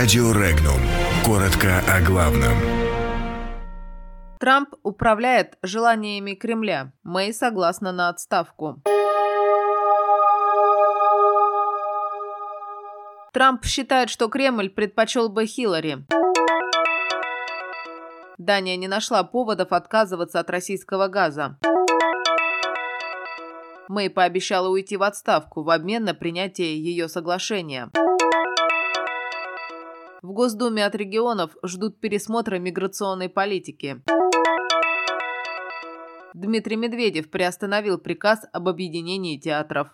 Радио Регнум. Коротко о главном. Трамп управляет желаниями Кремля. Мэй согласна на отставку. Трамп считает, что Кремль предпочел бы Хиллари. Дания не нашла поводов отказываться от российского газа. Мэй пообещала уйти в отставку в обмен на принятие ее соглашения. В Госдуме от регионов ждут пересмотра миграционной политики. Дмитрий Медведев приостановил приказ об объединении театров.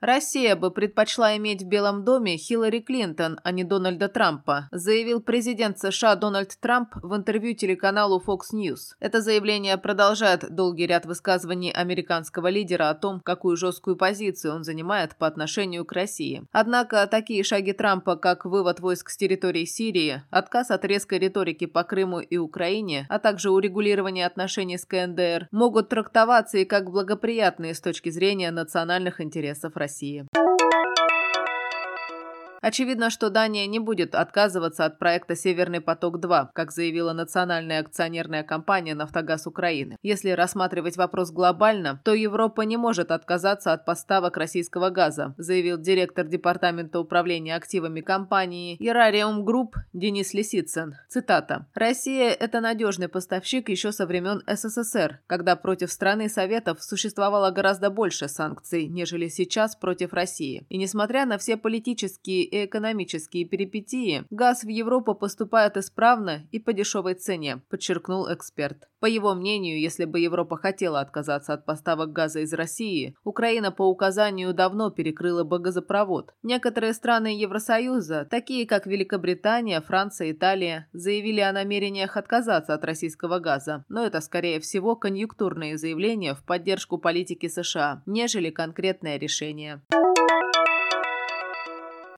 Россия бы предпочла иметь в Белом доме Хиллари Клинтон, а не Дональда Трампа, заявил президент США Дональд Трамп в интервью телеканалу Fox News. Это заявление продолжает долгий ряд высказываний американского лидера о том, какую жесткую позицию он занимает по отношению к России. Однако такие шаги Трампа, как вывод войск с территории Сирии, отказ от резкой риторики по Крыму и Украине, а также урегулирование отношений с КНДР, могут трактоваться и как благоприятные с точки зрения национальных интересов России. России. Очевидно, что Дания не будет отказываться от проекта «Северный поток-2», как заявила национальная акционерная компания «Нафтогаз Украины». Если рассматривать вопрос глобально, то Европа не может отказаться от поставок российского газа, заявил директор Департамента управления активами компании Ирариум Групп Денис Лисицын. Цитата. «Россия – это надежный поставщик еще со времен СССР, когда против страны Советов существовало гораздо больше санкций, нежели сейчас против России. И несмотря на все политические и экономические перипетии, газ в Европу поступает исправно и по дешевой цене, подчеркнул эксперт. По его мнению, если бы Европа хотела отказаться от поставок газа из России, Украина по указанию давно перекрыла бы газопровод. Некоторые страны Евросоюза, такие как Великобритания, Франция, Италия, заявили о намерениях отказаться от российского газа, но это, скорее всего, конъюнктурные заявления в поддержку политики США, нежели конкретное решение.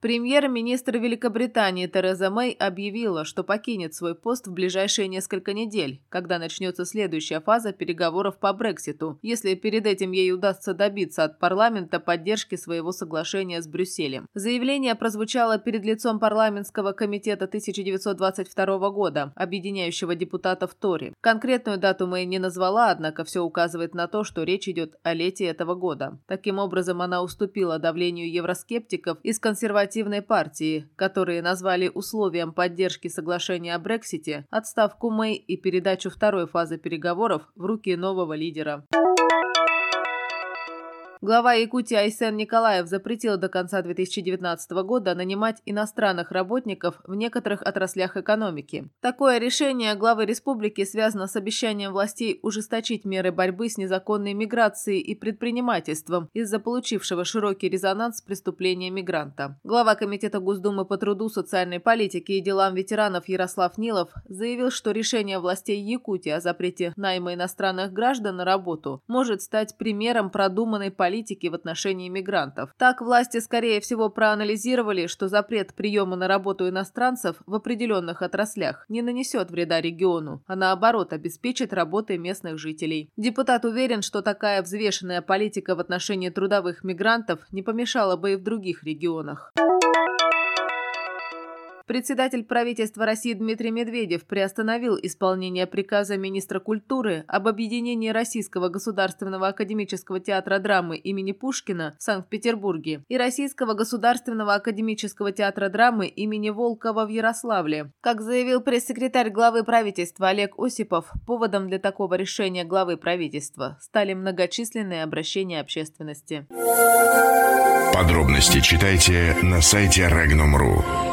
Премьер-министр Великобритании Тереза Мэй объявила, что покинет свой пост в ближайшие несколько недель, когда начнется следующая фаза переговоров по Брекситу, если перед этим ей удастся добиться от парламента поддержки своего соглашения с Брюсселем. Заявление прозвучало перед лицом парламентского комитета 1922 года, объединяющего депутатов Тори. Конкретную дату Мэй не назвала, однако все указывает на то, что речь идет о лете этого года. Таким образом, она уступила давлению евроскептиков из консервативных консервативной партии, которые назвали условием поддержки соглашения о Брексите отставку Мэй и передачу второй фазы переговоров в руки нового лидера. Глава Якутии Айсен Николаев запретил до конца 2019 года нанимать иностранных работников в некоторых отраслях экономики. Такое решение главы республики связано с обещанием властей ужесточить меры борьбы с незаконной миграцией и предпринимательством из-за получившего широкий резонанс преступления мигранта. Глава Комитета Госдумы по труду, социальной политике и делам ветеранов Ярослав Нилов заявил, что решение властей Якутии о запрете найма иностранных граждан на работу может стать примером продуманной политики политики в отношении мигрантов. Так, власти, скорее всего, проанализировали, что запрет приема на работу иностранцев в определенных отраслях не нанесет вреда региону, а наоборот обеспечит работой местных жителей. Депутат уверен, что такая взвешенная политика в отношении трудовых мигрантов не помешала бы и в других регионах. Председатель правительства России Дмитрий Медведев приостановил исполнение приказа министра культуры об объединении Российского государственного академического театра драмы имени Пушкина в Санкт-Петербурге и Российского государственного академического театра драмы имени Волкова в Ярославле. Как заявил пресс-секретарь главы правительства Олег Осипов, поводом для такого решения главы правительства стали многочисленные обращения общественности. Подробности читайте на сайте Regnum.ru.